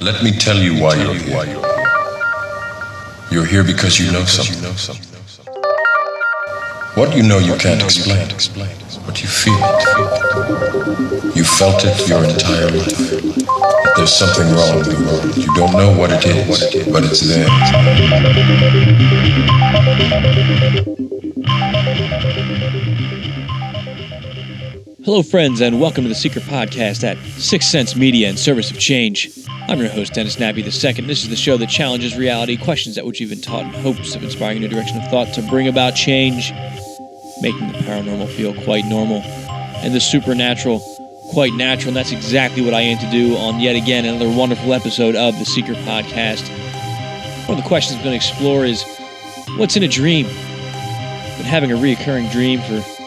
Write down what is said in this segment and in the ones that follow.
Let me tell you why you're here. You're here because you know something. What you know you can't explain, but you feel it. You felt it your entire life. That there's something wrong in the world. You don't know what it is, but it's there. Hello, friends, and welcome to the Secret Podcast at Six Cents Media and service of change. I'm your host, Dennis Nabby II. This is the show that challenges reality, questions that which you've been taught in hopes of inspiring a new direction of thought to bring about change, making the paranormal feel quite normal and the supernatural quite natural. And that's exactly what I aim to do on yet again another wonderful episode of the Secret Podcast. One of the questions I'm going to explore is what's in a dream? Been having a reoccurring dream for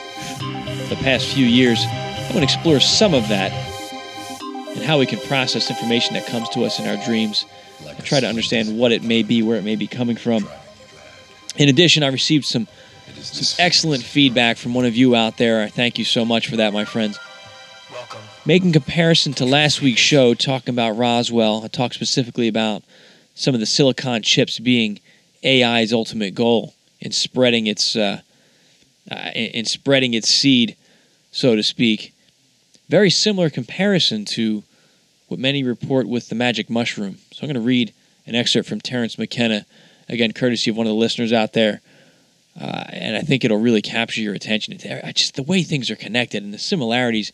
the past few years. I'm going to explore some of that and how we can process information that comes to us in our dreams and try to understand what it may be, where it may be coming from. In addition, I received some, some excellent feedback from one of you out there. I thank you so much for that, my friends. Welcome. Making comparison to last week's show, talking about Roswell, I talked specifically about some of the silicon chips being AI's ultimate goal in spreading its uh, uh, in spreading its seed, so to speak. Very similar comparison to what many report with the magic mushroom. So I'm going to read an excerpt from Terence McKenna, again, courtesy of one of the listeners out there. Uh, and I think it'll really capture your attention. I just the way things are connected and the similarities.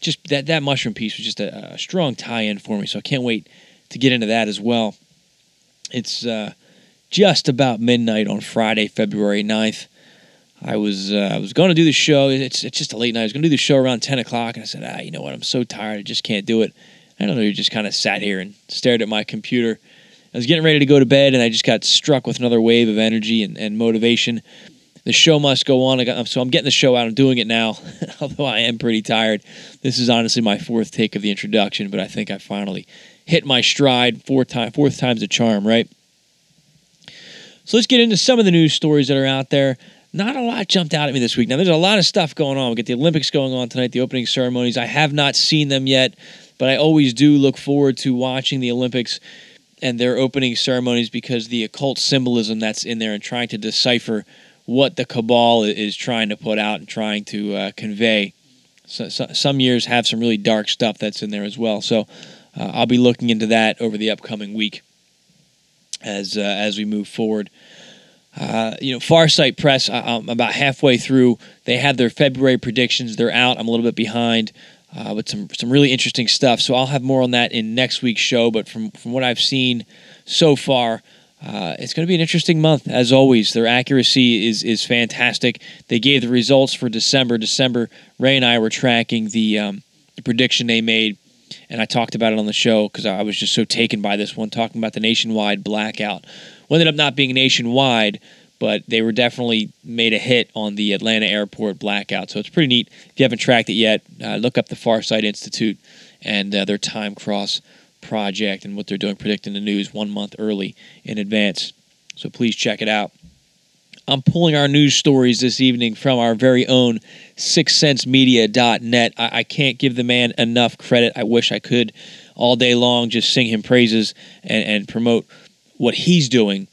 Just that that mushroom piece was just a, a strong tie-in for me. So I can't wait to get into that as well. It's uh, just about midnight on Friday, February 9th. I was uh, I was going to do the show. It's it's just a late night. I was going to do the show around ten o'clock, and I said, ah, you know what? I'm so tired. I just can't do it. I don't know. You just kind of sat here and stared at my computer. I was getting ready to go to bed, and I just got struck with another wave of energy and, and motivation. The show must go on. Got, so I'm getting the show out. I'm doing it now, although I am pretty tired. This is honestly my fourth take of the introduction, but I think I finally hit my stride. Fourth time, fourth time's a charm, right? So let's get into some of the news stories that are out there. Not a lot jumped out at me this week. Now, there's a lot of stuff going on. We get the Olympics going on tonight, the opening ceremonies. I have not seen them yet, but I always do look forward to watching the Olympics and their opening ceremonies because the occult symbolism that's in there and trying to decipher what the cabal is trying to put out and trying to uh, convey. So, so, some years have some really dark stuff that's in there as well. So uh, I'll be looking into that over the upcoming week as uh, as we move forward. Uh, you know, Farsight Press. I, I'm about halfway through. They have their February predictions. They're out. I'm a little bit behind, uh, but some some really interesting stuff. So I'll have more on that in next week's show. But from from what I've seen so far, uh, it's going to be an interesting month as always. Their accuracy is is fantastic. They gave the results for December. December. Ray and I were tracking the um, the prediction they made, and I talked about it on the show because I was just so taken by this one, talking about the nationwide blackout. Well, ended up not being nationwide, but they were definitely made a hit on the Atlanta airport blackout. So it's pretty neat. If you haven't tracked it yet, uh, look up the Farsight Institute and uh, their Time Cross project and what they're doing, predicting the news one month early in advance. So please check it out. I'm pulling our news stories this evening from our very own sixcentsmedia.net. I, I can't give the man enough credit. I wish I could all day long just sing him praises and, and promote what he's doing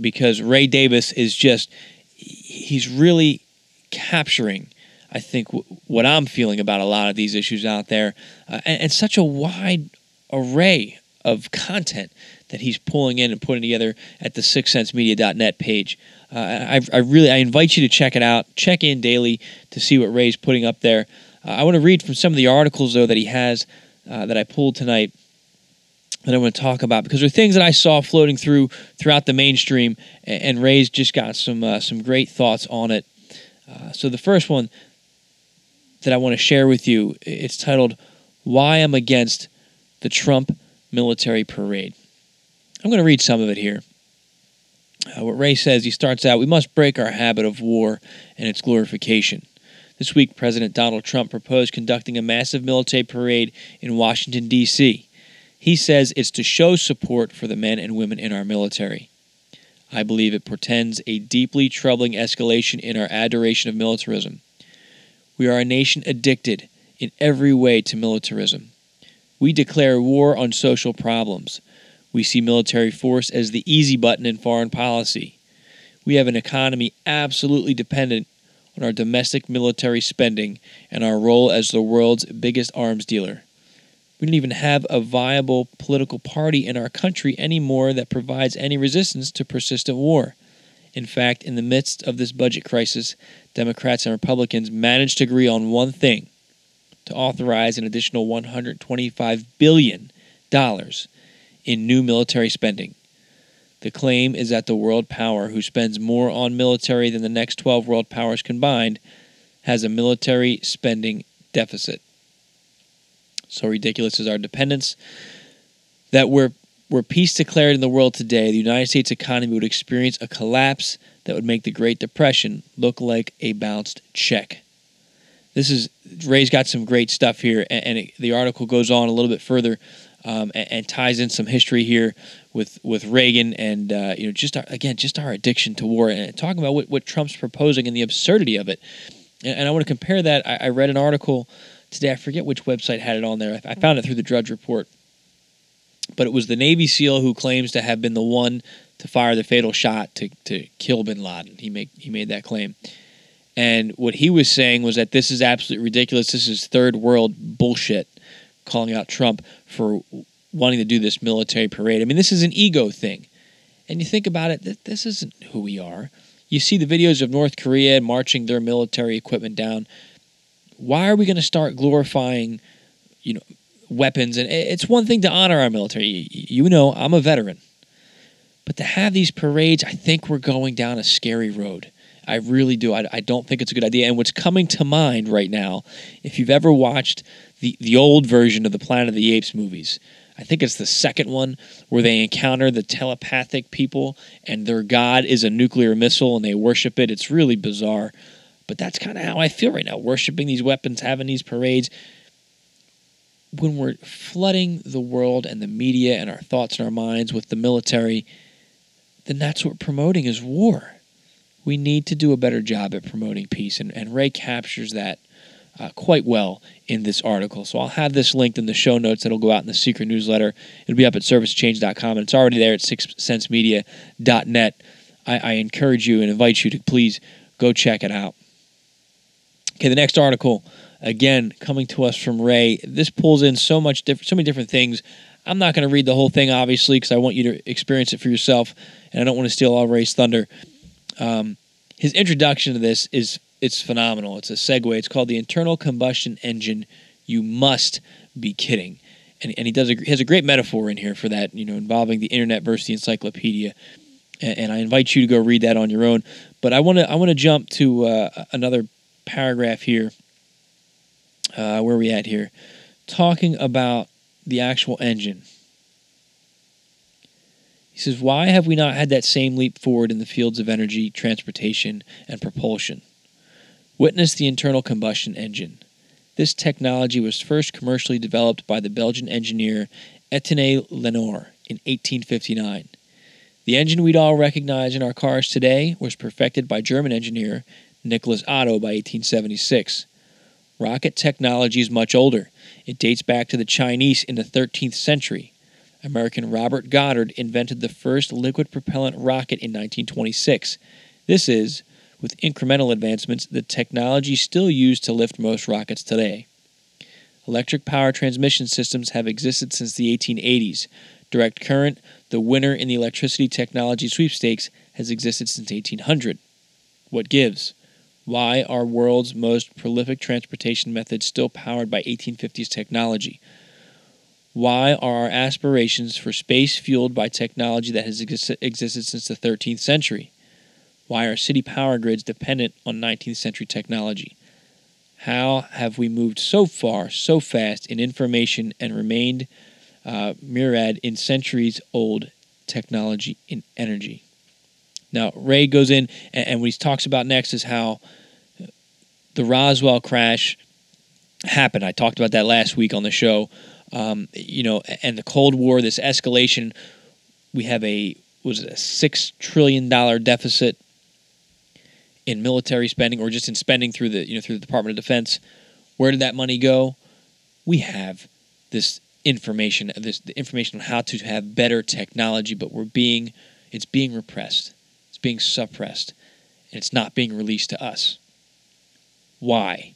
because Ray Davis is just, he's really capturing, I think, w- what I'm feeling about a lot of these issues out there uh, and, and such a wide array of content that he's pulling in and putting together at the sixcentsmedia.net page. Uh, I, I really I invite you to check it out. Check in daily to see what Ray's putting up there. Uh, I want to read from some of the articles though that he has uh, that I pulled tonight that I want to talk about because there are things that I saw floating through throughout the mainstream, and, Ray's just got some uh, some great thoughts on it. Uh, so the first one that I want to share with you it's titled "Why I'm Against the Trump Military Parade." I'm going to read some of it here. Uh, what Ray says, he starts out, we must break our habit of war and its glorification. This week, President Donald Trump proposed conducting a massive military parade in Washington, D.C. He says it's to show support for the men and women in our military. I believe it portends a deeply troubling escalation in our adoration of militarism. We are a nation addicted in every way to militarism. We declare war on social problems. We see military force as the easy button in foreign policy. We have an economy absolutely dependent on our domestic military spending and our role as the world's biggest arms dealer. We don't even have a viable political party in our country anymore that provides any resistance to persistent war. In fact, in the midst of this budget crisis, Democrats and Republicans managed to agree on one thing to authorize an additional $125 billion in new military spending. The claim is that the world power, who spends more on military than the next 12 world powers combined, has a military spending deficit. So ridiculous is our dependence that we're were peace declared in the world today, the United States economy would experience a collapse that would make the Great Depression look like a bounced check. This is Ray's got some great stuff here, and, and it, the article goes on a little bit further um, and, and, ties in some history here with with Reagan and uh, you know just our, again just our addiction to war and talking about what, what Trump's proposing and the absurdity of it. And, and I want to compare that. I, I, read an article today. I forget which website had it on there. I, found it through the Drudge Report but it was the Navy SEAL who claims to have been the one to fire the fatal shot to, to kill bin Laden. He made he made that claim. And what he was saying was that this is absolutely ridiculous. This is third world bullshit, calling out Trump for wanting to do this military parade. I mean, this is an ego thing. And you think about it, this isn't who we are. You see the videos of North Korea marching their military equipment down. Why are we going to start glorifying, you know, weapons. And it's one thing to honor our military. You know, I'm a veteran. But to have these parades, I think we're going down a scary road. I really do. I, I don't think it's a good idea. And what's coming to mind right now, if you've ever watched the, the old version of the Planet of the Apes movies, I think it's the second one where they encounter the telepathic people and their god is a nuclear missile and they worship it. It's really bizarre. But that's kind of how I feel right now, worshiping these weapons, having these parades when we're flooding the world and the media and our thoughts and our minds with the military, then that's what promoting is war. We need to do a better job at promoting peace, and, and Ray captures that uh, quite well in this article. So I'll have this linked in the show notes It'll go out in the secret newsletter. It'll be up at servicechange.com, and it's already there at sixcentsmedia.net. I, I encourage you and invite you to please go check it out. Okay, the next article again coming to us from Ray. This pulls in so much different, so many different things. I'm not going to read the whole thing, obviously, because I want you to experience it for yourself, and I don't want to steal all Ray's thunder. Um, his introduction to this is it's phenomenal. It's a segue. It's called the internal combustion engine. You must be kidding. And, and he does a, he has a great metaphor in here for that, you know, involving the internet versus the encyclopedia. And, I invite you to go read that on your own. But I want to I want to jump to uh, another paragraph here uh, where are we at here? Talking about the actual engine. He says, Why have we not had that same leap forward in the fields of energy, transportation, and propulsion? Witness the internal combustion engine. This technology was first commercially developed by the Belgian engineer Etienne Lenoir in 1859. The engine we'd all recognize in our cars today was perfected by German engineer Nicholas Otto by 1876. Rocket technology is much older. It dates back to the Chinese in the 13th century. American Robert Goddard invented the first liquid propellant rocket in 1926. This is, with incremental advancements, the technology still used to lift most rockets today. Electric power transmission systems have existed since the 1880s. Direct current, the winner in the electricity technology sweepstakes, has existed since 1800. What gives? Why are world's most prolific transportation methods still powered by 1850s technology? Why are our aspirations for space fueled by technology that has existed since the 13th century? Why are city power grids dependent on 19th century technology? How have we moved so far, so fast in information and remained uh, myriad in centuries old technology in energy? Now, Ray goes in, and, and what he talks about next is how the Roswell crash happened. I talked about that last week on the show. Um, you know, and the Cold War, this escalation. We have a was it a six trillion dollar deficit in military spending, or just in spending through the you know through the Department of Defense. Where did that money go? We have this information, this the information on how to have better technology, but we're being it's being repressed, it's being suppressed, and it's not being released to us. Why?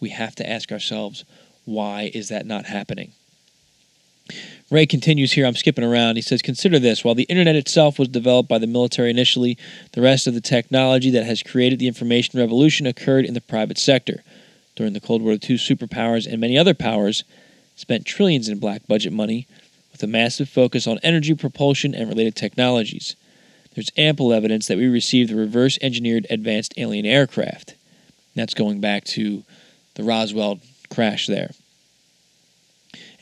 We have to ask ourselves, why is that not happening? Ray continues here. I'm skipping around. He says, Consider this. While the internet itself was developed by the military initially, the rest of the technology that has created the information revolution occurred in the private sector. During the Cold War, two superpowers and many other powers spent trillions in black budget money with a massive focus on energy propulsion and related technologies. There's ample evidence that we received the reverse engineered advanced alien aircraft. That's going back to the Roswell crash there.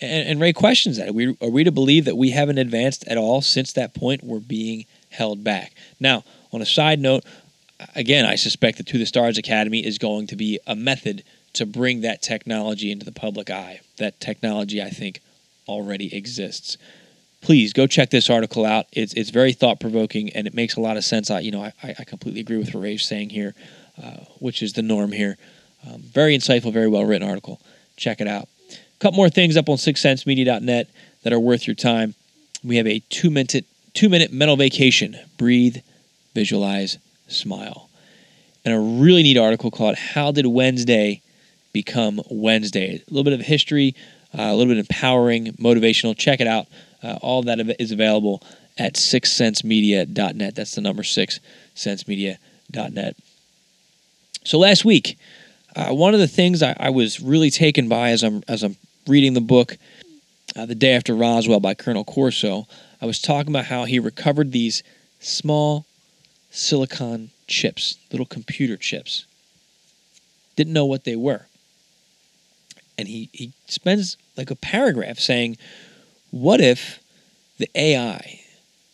And, and Ray questions that. Are we, are we to believe that we haven't advanced at all since that point? We're being held back. Now, on a side note, again, I suspect that To the Stars Academy is going to be a method to bring that technology into the public eye. That technology, I think, already exists. Please go check this article out. It's it's very thought provoking and it makes a lot of sense. I you know I, I completely agree with what Ray's saying here, uh, which is the norm here. Um, very insightful, very well written article. Check it out A couple more things up on sixcentsmedia.net that are worth your time. We have a two minute two minute mental vacation. Breathe, visualize, smile. And a really neat article called How Did Wednesday Become Wednesday? A little bit of history, uh, a little bit empowering, motivational. Check it out. Uh, all that is available at sixcentsmedia.net. That's the number six centsmedia.net. So last week, uh, one of the things I, I, was really taken by as I'm as I'm reading the book uh, The Day After Roswell by Colonel Corso, I was talking about how he recovered these small silicon chips, little computer chips. Didn't know what they were. And he, he spends like a paragraph saying, What if the AI,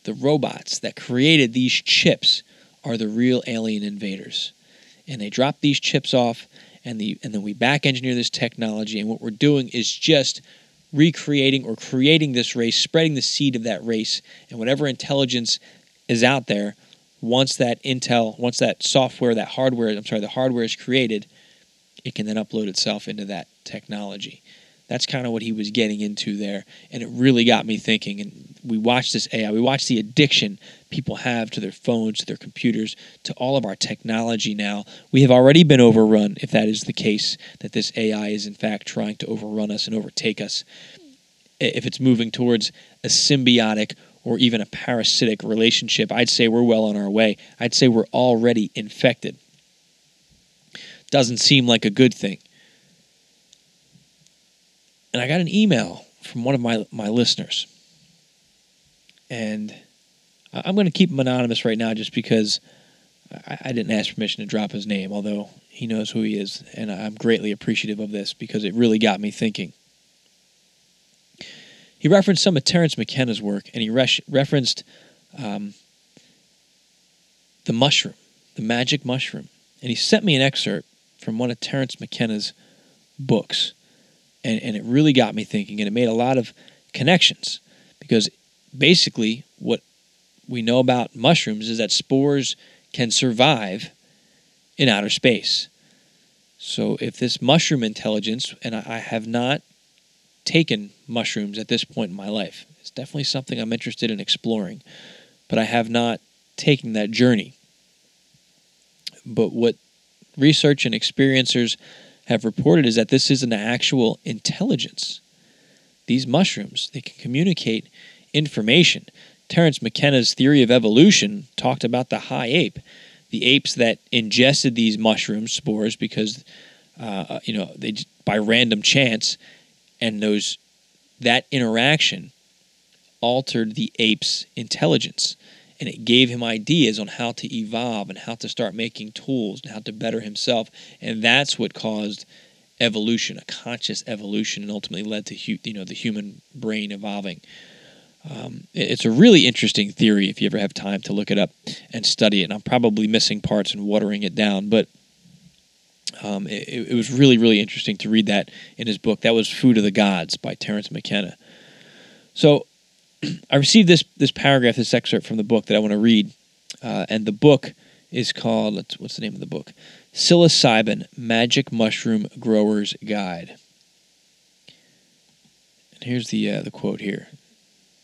the robots that created these chips, are the real alien invaders? And they drop these chips off and the and then we back engineer this technology and what we're doing is just recreating or creating this race spreading the seed of that race and whatever intelligence is out there once that intel once that software that hardware i'm sorry the hardware is created it can then upload itself into that technology that's kind of what he was getting into there. And it really got me thinking. And we watched this AI, we watched the addiction people have to their phones, to their computers, to all of our technology now. We have already been overrun, if that is the case, that this AI is in fact trying to overrun us and overtake us. If it's moving towards a symbiotic or even a parasitic relationship, I'd say we're well on our way. I'd say we're already infected. Doesn't seem like a good thing and I got an email from one of my my listeners, and I'm going to keep him anonymous right now, just because I, I, didn't ask permission to drop his name, although he knows who he is, and I'm greatly appreciative of this because it really got me thinking. He referenced some of Terence McKenna's work, and he res- referenced um, the mushroom, the magic mushroom, and he sent me an excerpt from one of Terence McKenna's books and, and it really got me thinking, and it made a lot of connections because basically what we know about mushrooms is that spores can survive in outer space. So if this mushroom intelligence, and I, have not taken mushrooms at this point in my life, it's definitely something I'm interested in exploring, but I have not taken that journey. But what research and experiencers have reported is that this is an actual intelligence. These mushrooms, they can communicate information. Terence McKenna's theory of evolution talked about the high ape, the apes that ingested these mushroom spores because, uh, you know, they by random chance, and those that interaction altered the ape's intelligence and it gave him ideas on how to evolve and how to start making tools and how to better himself. And that's what caused evolution a conscious evolution and ultimately led to you know the human brain evolving. Um, it's a really interesting theory if you ever have time to look it up and study it and i'm probably missing parts and watering it down but um, it, it was really really interesting to read that in his book. That was food of the gods by terence mckenna. So I received this this paragraph, this excerpt from the book that I want to read, uh, and the book is called what's the name of the book? Psilocybin Magic Mushroom Grower's Guide. And here's the uh, the quote here.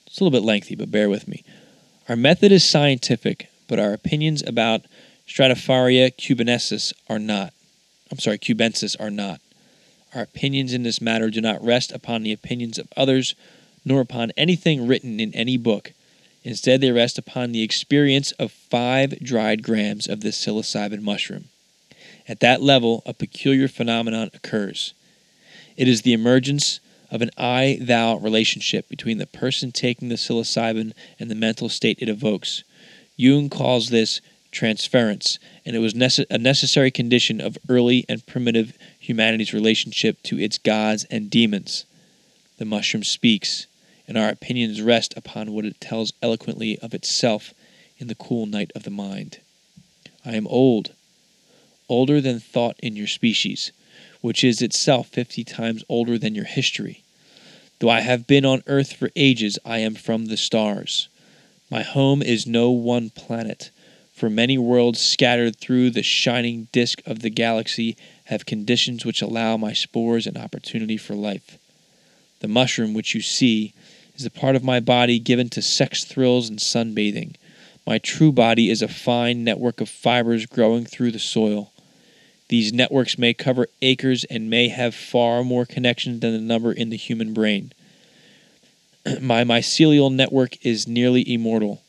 It's a little bit lengthy, but bear with me. Our method is scientific, but our opinions about Stropharia cubensis are not. I'm sorry, cubensis are not. Our opinions in this matter do not rest upon the opinions of others, nor upon anything written in any book. Instead, they rest upon the experience of five dried grams of this psilocybin mushroom. At that level, a peculiar phenomenon occurs. It is the emergence of an I thou relationship between the person taking the psilocybin and the mental state it evokes. Jung calls this transference, and it was nece- a necessary condition of early and primitive humanity's relationship to its gods and demons. The mushroom speaks, and our opinions rest upon what it tells eloquently of itself in the cool night of the mind. I am old, older than thought in your species, which is itself fifty times older than your history. Though I have been on earth for ages, I am from the stars. My home is no one planet, for many worlds scattered through the shining disk of the galaxy have conditions which allow my spores an opportunity for life. The mushroom which you see is a part of my body given to sex thrills and sunbathing. My true body is a fine network of fibers growing through the soil. These networks may cover acres and may have far more connections than the number in the human brain. My mycelial network is nearly immortal.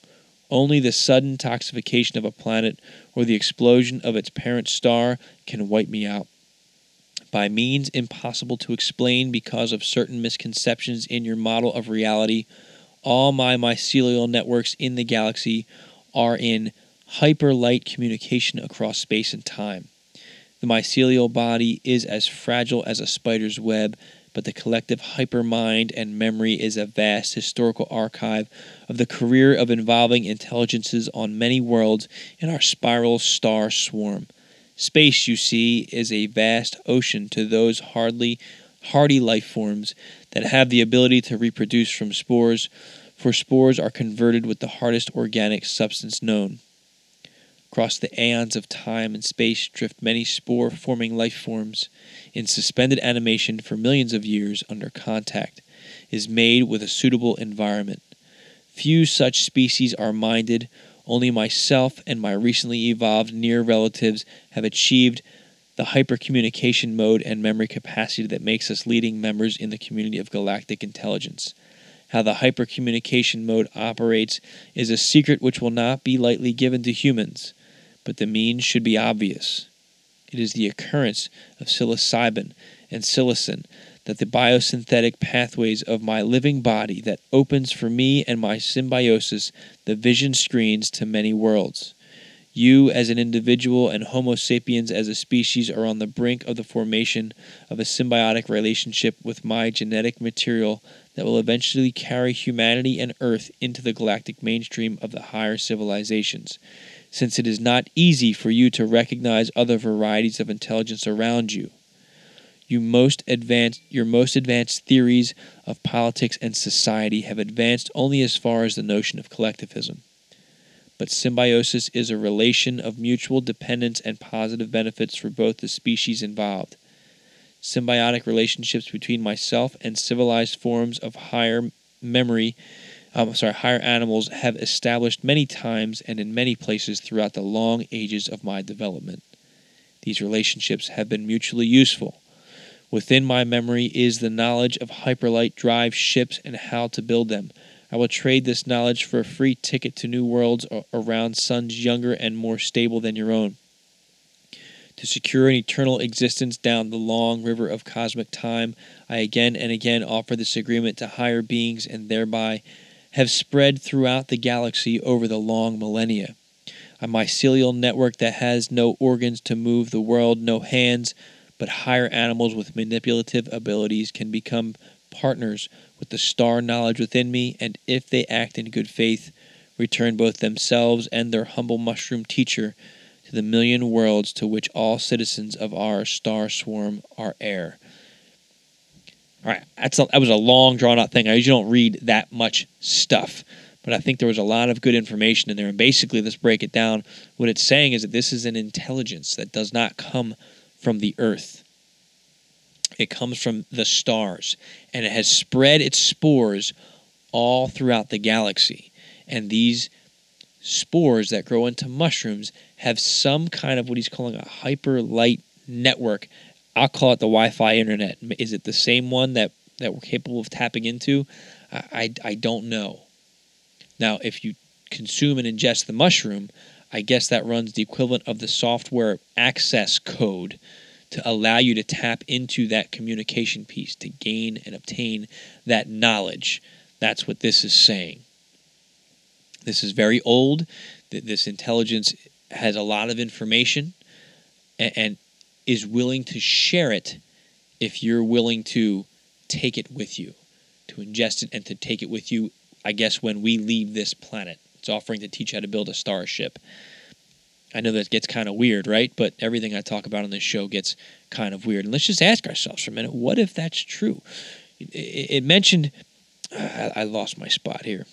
Only the sudden toxification of a planet or the explosion of its parent star can wipe me out. By means impossible to explain because of certain misconceptions in your model of reality, all my mycelial networks in the galaxy are in hyperlight communication across space and time. The mycelial body is as fragile as a spider's web, but the collective hypermind and memory is a vast historical archive of the career of evolving intelligences on many worlds in our spiral star swarm. Space, you see, is a vast ocean to those hardly hardy life forms that have the ability to reproduce from spores, for spores are converted with the hardest organic substance known. Across the aeons of time and space drift many spore forming life forms in suspended animation for millions of years under contact is made with a suitable environment. Few such species are minded, only myself and my recently evolved near relatives have achieved the hypercommunication mode and memory capacity that makes us leading members in the community of galactic intelligence. How the hypercommunication mode operates is a secret which will not be lightly given to humans but the means should be obvious. It is the occurrence of psilocybin and psilocin that the biosynthetic pathways of my living body that opens for me and my symbiosis the vision screens to many worlds. You, as an individual, and Homo sapiens as a species, are on the brink of the formation of a symbiotic relationship with my genetic material that will eventually carry humanity and Earth into the galactic mainstream of the higher civilizations since it is not easy for you to recognize other varieties of intelligence around you. You most advanced, your most advanced theories of politics and society have advanced only as far as the notion of collectivism. But symbiosis is a relation of mutual dependence and positive benefits for both the species involved. Symbiotic relationships between myself and civilized forms of higher memory um, sorry, higher animals have established many times and in many places throughout the long ages of my development. These relationships have been mutually useful. Within my memory is the knowledge of hyperlight drive ships and how to build them. I will trade this knowledge for a free ticket to new worlds around suns younger and more stable than your own. To secure an eternal existence down the long river of cosmic time, I again and again offer this agreement to higher beings and thereby have spread throughout the galaxy over the long millennia. A mycelial network that has no organs to move the world, no hands, but higher animals with manipulative abilities can become partners with the star knowledge within me, and if they act in good faith, return both themselves and their humble mushroom teacher to the million worlds to which all citizens of our star swarm are heir. All right, that's a, that was a long, drawn out thing. I usually don't read that much stuff, but I think there was a lot of good information in there. And basically, let's break it down. What it's saying is that this is an intelligence that does not come from the earth. It comes from the stars, and it has spread its spores all throughout the galaxy. And these spores that grow into mushrooms have some kind of what he's calling a hyper light network. I'll call it the Wi Fi internet. Is it the same one that, that we're capable of tapping into? I, I, I don't know. Now, if you consume and ingest the mushroom, I guess that runs the equivalent of the software access code to allow you to tap into that communication piece, to gain and obtain that knowledge. That's what this is saying. This is very old. This intelligence has a lot of information and is willing to share it if you're willing to take it with you, to ingest it and to take it with you, I guess, when we leave this planet. It's offering to teach how to build a starship. I know that gets kind of weird, right? But everything I talk about on this show gets kind of weird. And let's just ask ourselves for a minute what if that's true? It, mentioned, I lost my spot here.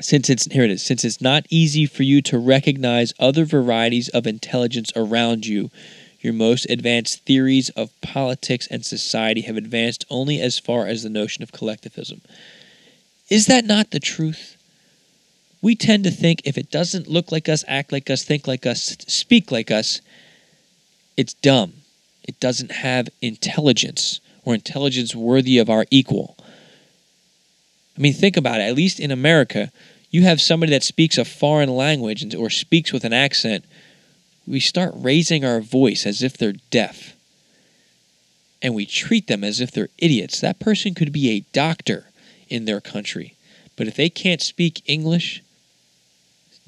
Since it's here it is. Since it's not easy for you to recognize other varieties of intelligence around you, your most advanced theories of politics and society have advanced only as far as the notion of collectivism. Is that not the truth? We tend to think if it doesn't look like us, act like us, think like us, speak like us, it's dumb. It doesn't have intelligence or intelligence worthy of our equal. I mean, think about it. At least in America, you have somebody that speaks a foreign language or speaks with an accent. We start raising our voice as if they're deaf. And we treat them as if they're idiots. That person could be a doctor in their country. But if they can't speak English,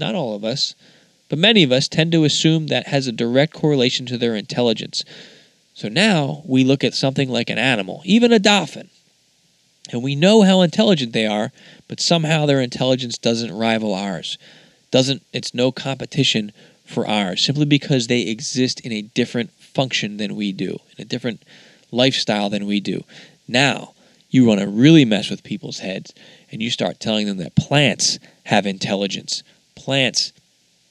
not all of us, but many of us tend to assume that has a direct correlation to their intelligence. So now we look at something like an animal, even a dolphin, and we know how intelligent they are, but somehow their intelligence doesn't rival ours. Doesn't it's no competition for ours simply because they exist in a different function than we do, in a different lifestyle than we do. Now, you want to really mess with people's heads and you start telling them that plants have intelligence plants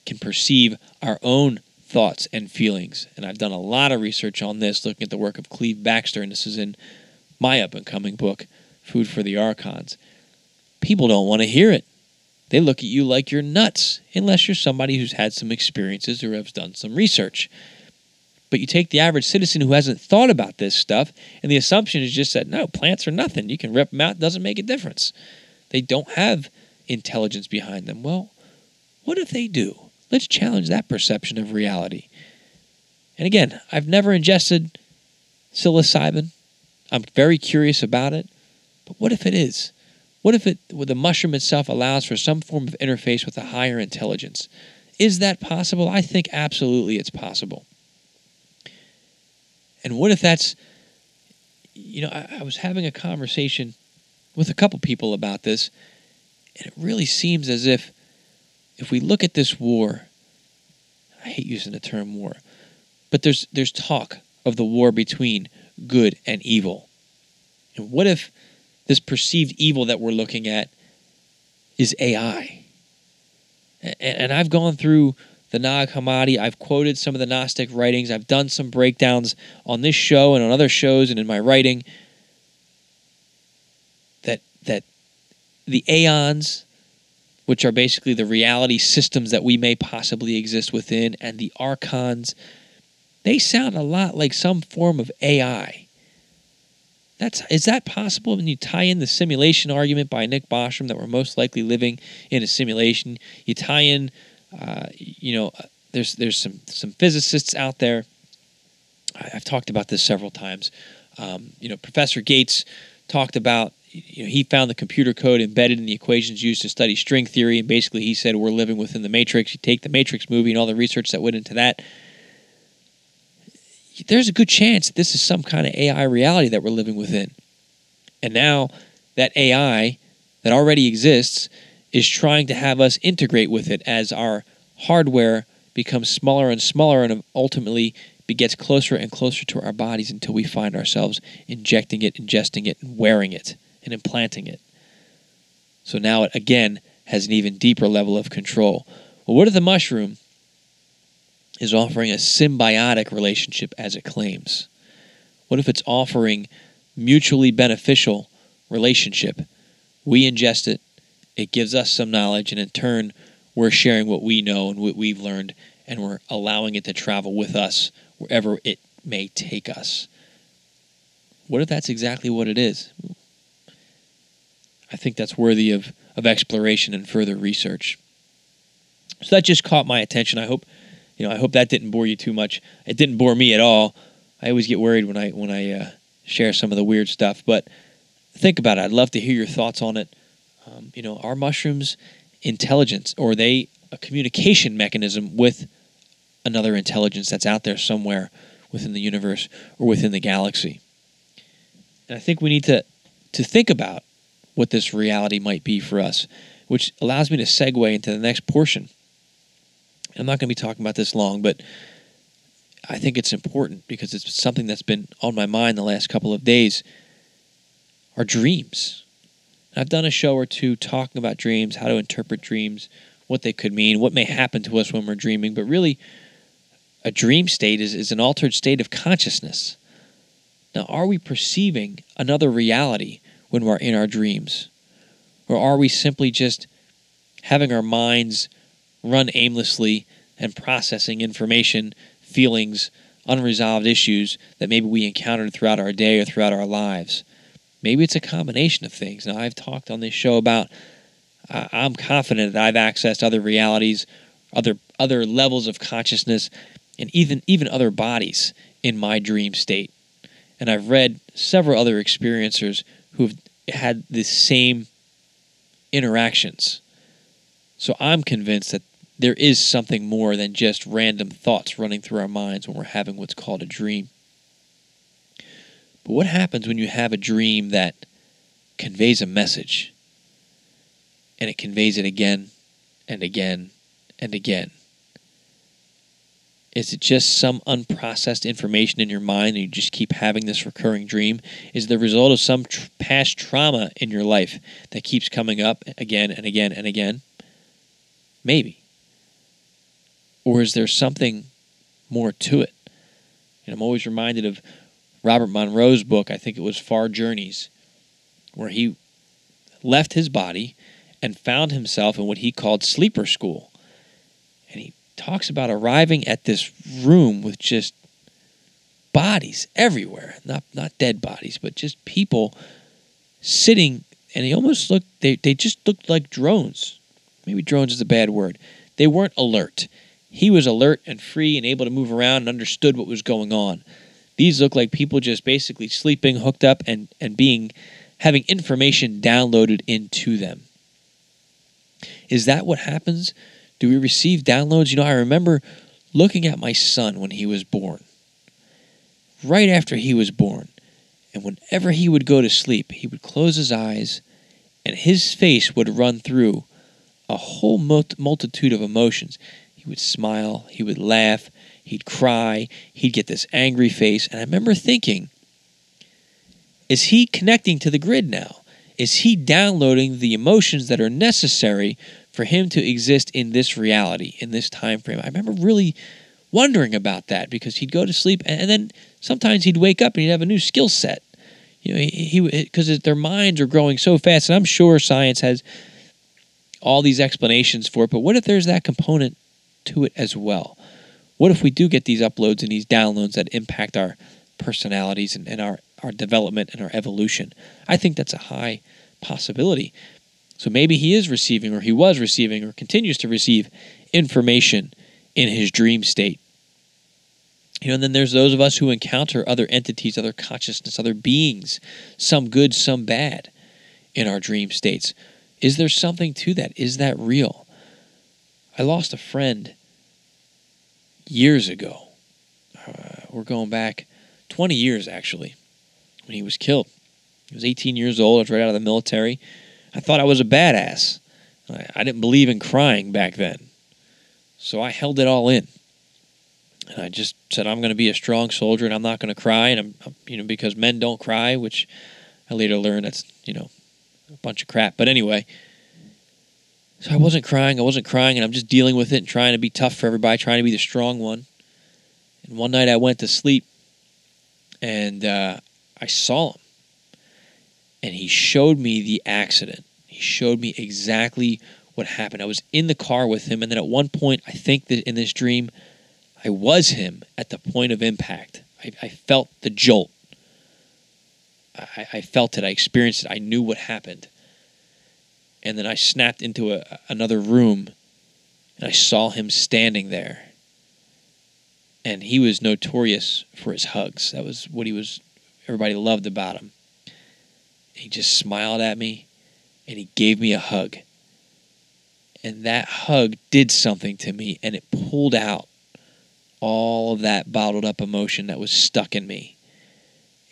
can perceive our own thoughts and feelings. And I've done a lot of research on this, looking at the work of Cleve Baxter, and this is in my up and coming book, Food for the Archons. People don't want to hear it. They look at you like you're nuts, unless you're somebody who's had some experiences or has done some research. But you take the average citizen who hasn't thought about this stuff, and the assumption is just that no, plants are nothing. You can rip them out, doesn't make a difference. They don't have intelligence behind them. Well, what if they do? Let's challenge that perception of reality. And again, I've never ingested psilocybin. I'm very curious about it. But what if it is? What if it, well, the mushroom itself allows for some form of interface with a higher intelligence? Is that possible? I think absolutely it's possible. And what if that's, you know, I, I was having a conversation with a couple people about this, and it really seems as if if we look at this war, I hate using the term war, but there's there's talk of the war between good and evil. And what if this perceived evil that we're looking at is AI? And, and I've gone through the Nag Hammadi. I've quoted some of the Gnostic writings. I've done some breakdowns on this show and on other shows and in my writing. That that the aeons which are basically the reality systems that we may possibly exist within, and the archons, they sound a lot like some form of AI. That's is that possible when you tie in the simulation argument by Nick Bostrom that we're most likely living in a simulation? You tie in, uh, you know, there's there's some some physicists out there. I've talked about this several times. Um, you know, Professor Gates talked about you know, he found the computer code embedded in the equations used to study string theory, and basically he said we're living within the matrix. You take the Matrix movie and all the research that went into that. There's a good chance that this is some kind of AI reality that we're living within. And now that AI that already exists is trying to have us integrate with it as our hardware becomes smaller and smaller and ultimately gets closer and closer to our bodies until we find ourselves injecting it, ingesting it, and wearing it and implanting it. So now it again has an even deeper level of control. Well, what if the mushroom is offering a symbiotic relationship as it claims? What if it's offering mutually beneficial relationship? We ingest it, it gives us some knowledge, and in turn, we're sharing what we know and what we've learned, and we're allowing it to travel with us wherever it may take us. What if that's exactly what it is? I think that's worthy of, of exploration and further research. So that just caught my attention. I hope, you know, I hope that didn't bore you too much. It didn't bore me at all. I always get worried when I when I uh, share some of the weird stuff, but think about it. I'd love to hear your thoughts on it. Um, you know, are mushrooms intelligence, or are they a communication mechanism with another intelligence that's out there somewhere within the universe or within the galaxy? And I think we need to to think about what this reality might be for us, which allows me to segue into the next portion. I'm not going to be talking about this long, but I think it's important because it's something that's been on my mind the last couple of days. Our dreams. I've done a show or two talking about dreams, how to interpret dreams, what they could mean, what may happen to us when we're dreaming, but really, a dream state is, is an altered state of consciousness. Now, are we perceiving another reality when we're in our dreams? Or are we simply just having our minds run aimlessly and processing information, feelings, unresolved issues that maybe we encountered throughout our day or throughout our lives? Maybe it's a combination of things. Now, I've talked on this show about uh, I'm confident that I've accessed other realities, other other levels of consciousness, and even even other bodies in my dream state. And I've read several other experiencers who've had the same interactions. So I'm convinced that there is something more than just random thoughts running through our minds when we're having what's called a dream. But what happens when you have a dream that conveys a message and it conveys it again and again and again? Is it just some unprocessed information in your mind and you just keep having this recurring dream? Is it the result of some tr- past trauma in your life that keeps coming up again and again and again? Maybe. Or is there something more to it? And I'm always reminded of Robert Monroe's book, I think it was Far Journeys, where he left his body and found himself in what he called sleeper school. Talks about arriving at this room with just bodies everywhere, not not dead bodies, but just people sitting and he almost looked they, they just looked like drones. Maybe drones is a bad word. They weren't alert. He was alert and free and able to move around and understood what was going on. These look like people just basically sleeping, hooked up, and, and being having information downloaded into them. Is that what happens? Do we receive downloads? You know, I remember looking at my son when he was born. Right after he was born, and whenever he would go to sleep, he would close his eyes and his face would run through a whole multitude of emotions. He would smile, he would laugh, he'd cry, he'd get this angry face. And I remember thinking, is he connecting to the grid now? Is he downloading the emotions that are necessary for him to exist in this reality, in this time frame? I remember really wondering about that because he'd go to sleep and then sometimes he'd wake up and he'd have a new skill set. You know, he because their minds are growing so fast, and I'm sure science has all these explanations for it. But what if there's that component to it as well? What if we do get these uploads and these downloads that impact our personalities and, and our, our development and our evolution? I think that's a high possibility. So maybe he is receiving, or he was receiving, or continues to receive information in his dream state. You know, and then there's those of us who encounter other entities, other consciousness, other beings, some good, some bad, in our dream states. Is there something to that? Is that real? I lost a friend years ago. Uh, we're going back 20 years actually when he was killed. He was 18 years old. I was right out of the military. I thought I was a badass. I, I didn't believe in crying back then. So I held it all in. And I just said, I'm going to be a strong soldier and I'm not going to cry. And I'm, you know, because men don't cry, which I later learned that's, you know, a bunch of crap. But anyway, so I wasn't crying. I wasn't crying, and I'm just dealing with it and trying to be tough for everybody, trying to be the strong one. And one night I went to sleep, and uh, I saw him, and he showed me the accident. He showed me exactly what happened. I was in the car with him, and then at one point, I think that in this dream, I was him at the point of impact. I, I felt the jolt. I, I, felt it. I experienced it. I knew what happened. And then I snapped into a, another room, and I saw him standing there. And he was notorious for his hugs. That was what he was. Everybody loved about him. He just smiled at me, and he gave me a hug and that hug did something to me and it pulled out all of that bottled up emotion that was stuck in me.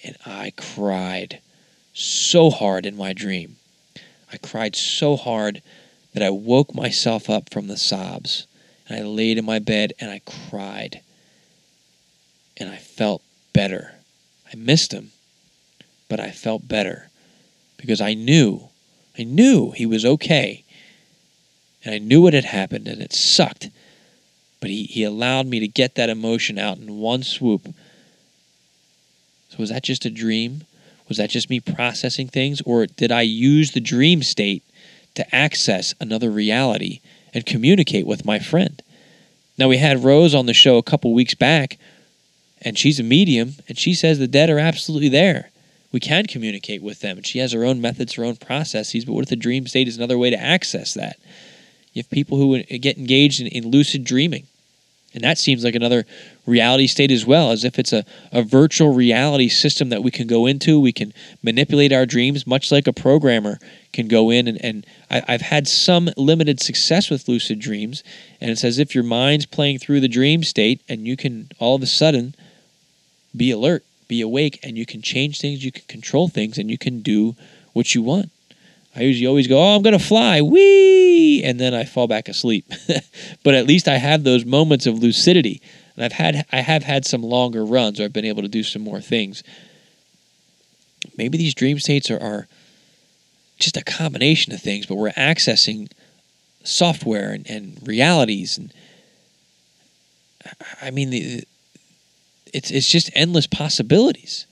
And I cried so hard in my dream. I cried so hard that I woke myself up from the sobs. And I laid in my bed and I cried. And I felt better. I missed him, but I felt better because I knew, I knew he was okay and I knew what had happened and it sucked. But he, he allowed me to get that emotion out in one swoop. So was that just a dream? Was that just me processing things? Or did I use the dream state to access another reality and communicate with my friend? Now, we had Rose on the show a couple weeks back, and she's a medium, and she says the dead are absolutely there. We can communicate with them, and she has her own methods, her own processes, but what if the dream state is another way to access that? You have people who get engaged in, in lucid dreaming. And that seems like another reality state as well, as if it's a, a virtual reality system that we can go into. We can manipulate our dreams, much like a programmer can go in. And, and I, I've had some limited success with lucid dreams. And it's as if your mind's playing through the dream state, and you can all of a sudden be alert, be awake, and you can change things, you can control things, and you can do what you want. I usually always go, oh, I'm going to fly, wee, and then I fall back asleep. but at least I have those moments of lucidity. And I've had, I have had some longer runs where I've been able to do some more things. Maybe these dream states are, are just a combination of things, but we're accessing software and, and realities. And I mean, the, it's, it's just endless possibilities,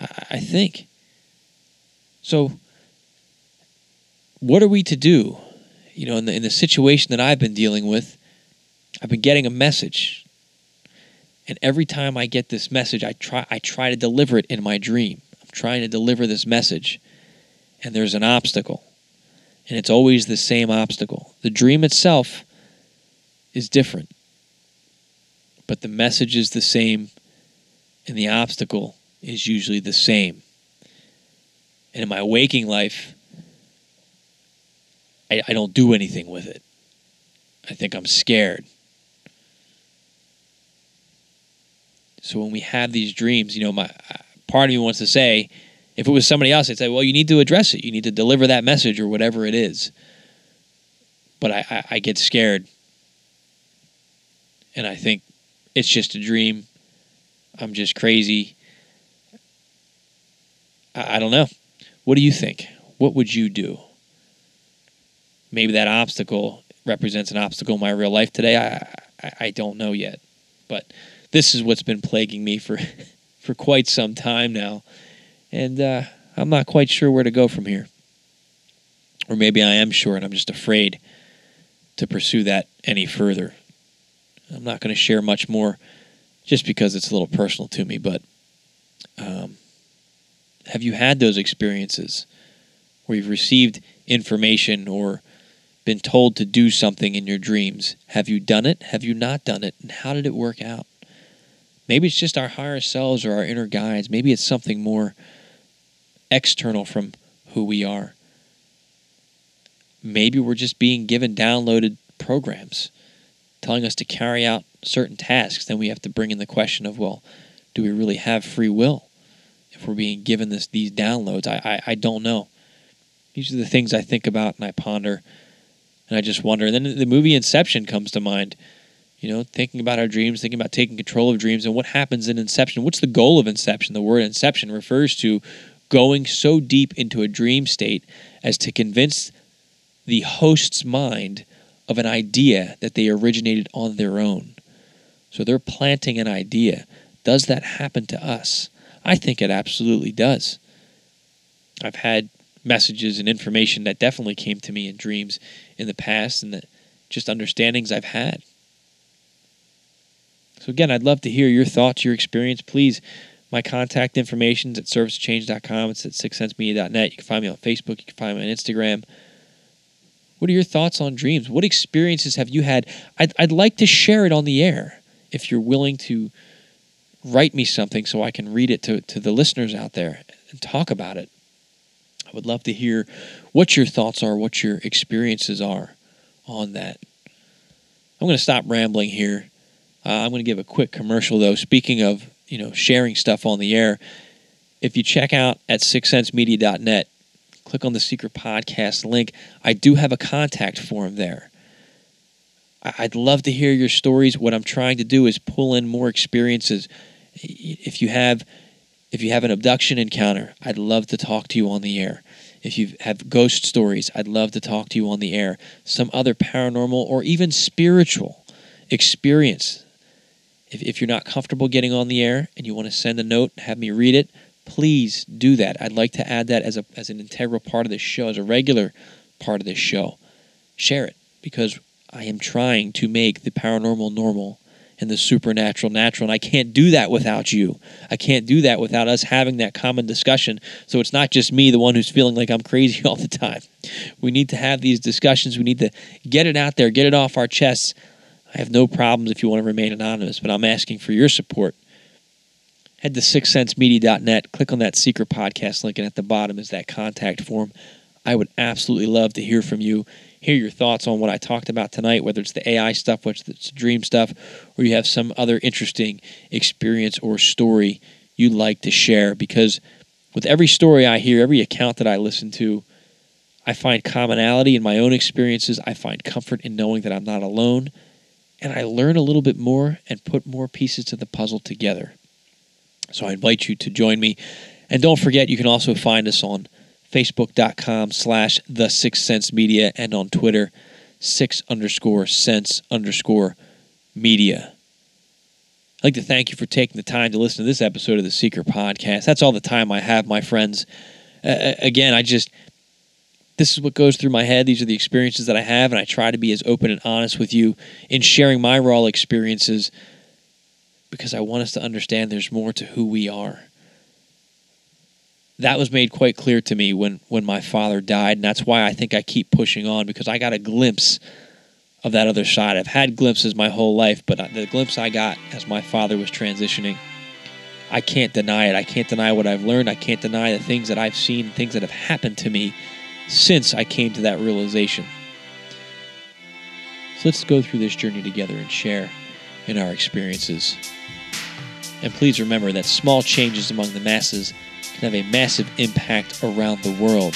I, I think. So, what are we to do? You know, in the, in the situation that I've been dealing with, I've been getting a message. And every time I get this message, I try I try to deliver it in my dream. I'm trying to deliver this message. And there's an obstacle. And it's always the same obstacle. The dream itself is different. But the message is the same and the obstacle is usually the same. And in my waking life, I, I don't do anything with it. I think I'm scared. So when we have these dreams, you know, my part of me wants to say, if it was somebody else, I'd say, well, you need to address it. You need to deliver that message or whatever it is. But I, I, I get scared. And I think it's just a dream. I'm just crazy. I, I don't know. What do you think? What would you do? maybe that obstacle represents an obstacle in my real life today. I, I, I don't know yet, but this is what's been plaguing me for for quite some time now, and uh, I'm not quite sure where to go from here. Or maybe I am sure, and I'm just afraid to pursue that any further. I'm not going to share much more, just because it's a little personal to me. But um, have you had those experiences where you've received information or been told to do something in your dreams. Have you done it? Have you not done it? And how did it work out? Maybe it's just our higher selves or our inner guides. Maybe it's something more external from who we are. Maybe we're just being given downloaded programs telling us to carry out certain tasks. Then we have to bring in the question of, well, do we really have free will if we're being given this these downloads? I, I, I don't know. These are the things I think about and I ponder and I just wonder. And then the movie Inception comes to mind. You know, thinking about our dreams, thinking about taking control of dreams, and what happens in Inception. What's the goal of Inception? The word Inception refers to going so deep into a dream state as to convince the host's mind of an idea that they originated on their own. So they're planting an idea. Does that happen to us? I think it absolutely does. I've had messages and information that definitely came to me in dreams in the past and that just understandings I've had. So again, I'd love to hear your thoughts, your experience. Please, my contact information is at servicechange.com. It's at sixcentsmedia.net. You can find me on Facebook. You can find me on Instagram. What are your thoughts on dreams? What experiences have you had? I'd, I'd like to share it on the air if you're willing to write me something so I can read it to, to the listeners out there and talk about it. I would love to hear what your thoughts are, what your experiences are on that. I'm going to stop rambling here. Uh, I'm going to give a quick commercial though. Speaking of, you know, sharing stuff on the air, if you check out at sixcentsmedia.net, click on the secret podcast link. I do have a contact form there. I'd love to hear your stories. What I'm trying to do is pull in more experiences. If you have if you have an abduction encounter, I'd love to talk to you on the air. If you have ghost stories, I'd love to talk to you on the air. Some other paranormal or even spiritual experience. If, if you're not comfortable getting on the air and you want to send a note, have me read it, please do that. I'd like to add that as a as an integral part of this show, as a regular part of this show. Share it because I am trying to make the paranormal normal and the supernatural natural. And I can't do that without you. I can't do that without us having that common discussion. So it's not just me, the one who's feeling like I'm crazy all the time. We need to have these discussions. We need to get it out there, get it off our chests. I have no problems if you want to remain anonymous, but I'm asking for your support. Head to sixcentsmedia.net, click on that secret podcast link, and at the bottom is that contact form. I would absolutely love to hear from you hear your thoughts on what I talked about tonight, whether it's the AI stuff, whether it's the dream stuff, or you have some other interesting experience or story you'd like to share. Because with every story I hear, every account that I listen to, I find commonality in my own experiences. I find comfort in knowing that I'm not alone. And I learn a little bit more and put more pieces to the puzzle together. So I invite you to join me. And don't forget, you can also find us on facebook.com slash the six cents media and on twitter six underscore cents underscore media. I'd like to thank you for taking the time to listen to this episode of the secret podcast. That's all the time i have my friends. Uh, again i just this is what goes through my head. These are the experiences that i have and i try to be as open and honest with you in sharing my raw experiences because i want us to understand there's more to who we are that was made quite clear to me when when my father died, and that's why I think I keep pushing on because I got a glimpse of that other side. I've had glimpses my whole life, but the glimpse I got as my father was transitioning, I can't deny it. I can't deny what I've learned. I can't deny the things that I've seen, things that have happened to me since I came to that realization. So let's go through this journey together and share in our experiences. And please remember that small changes among the masses can have a massive impact around the world.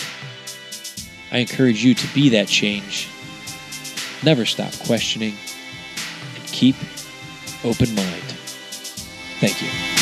I encourage you to be that change. Never stop questioning and keep open mind. Thank you.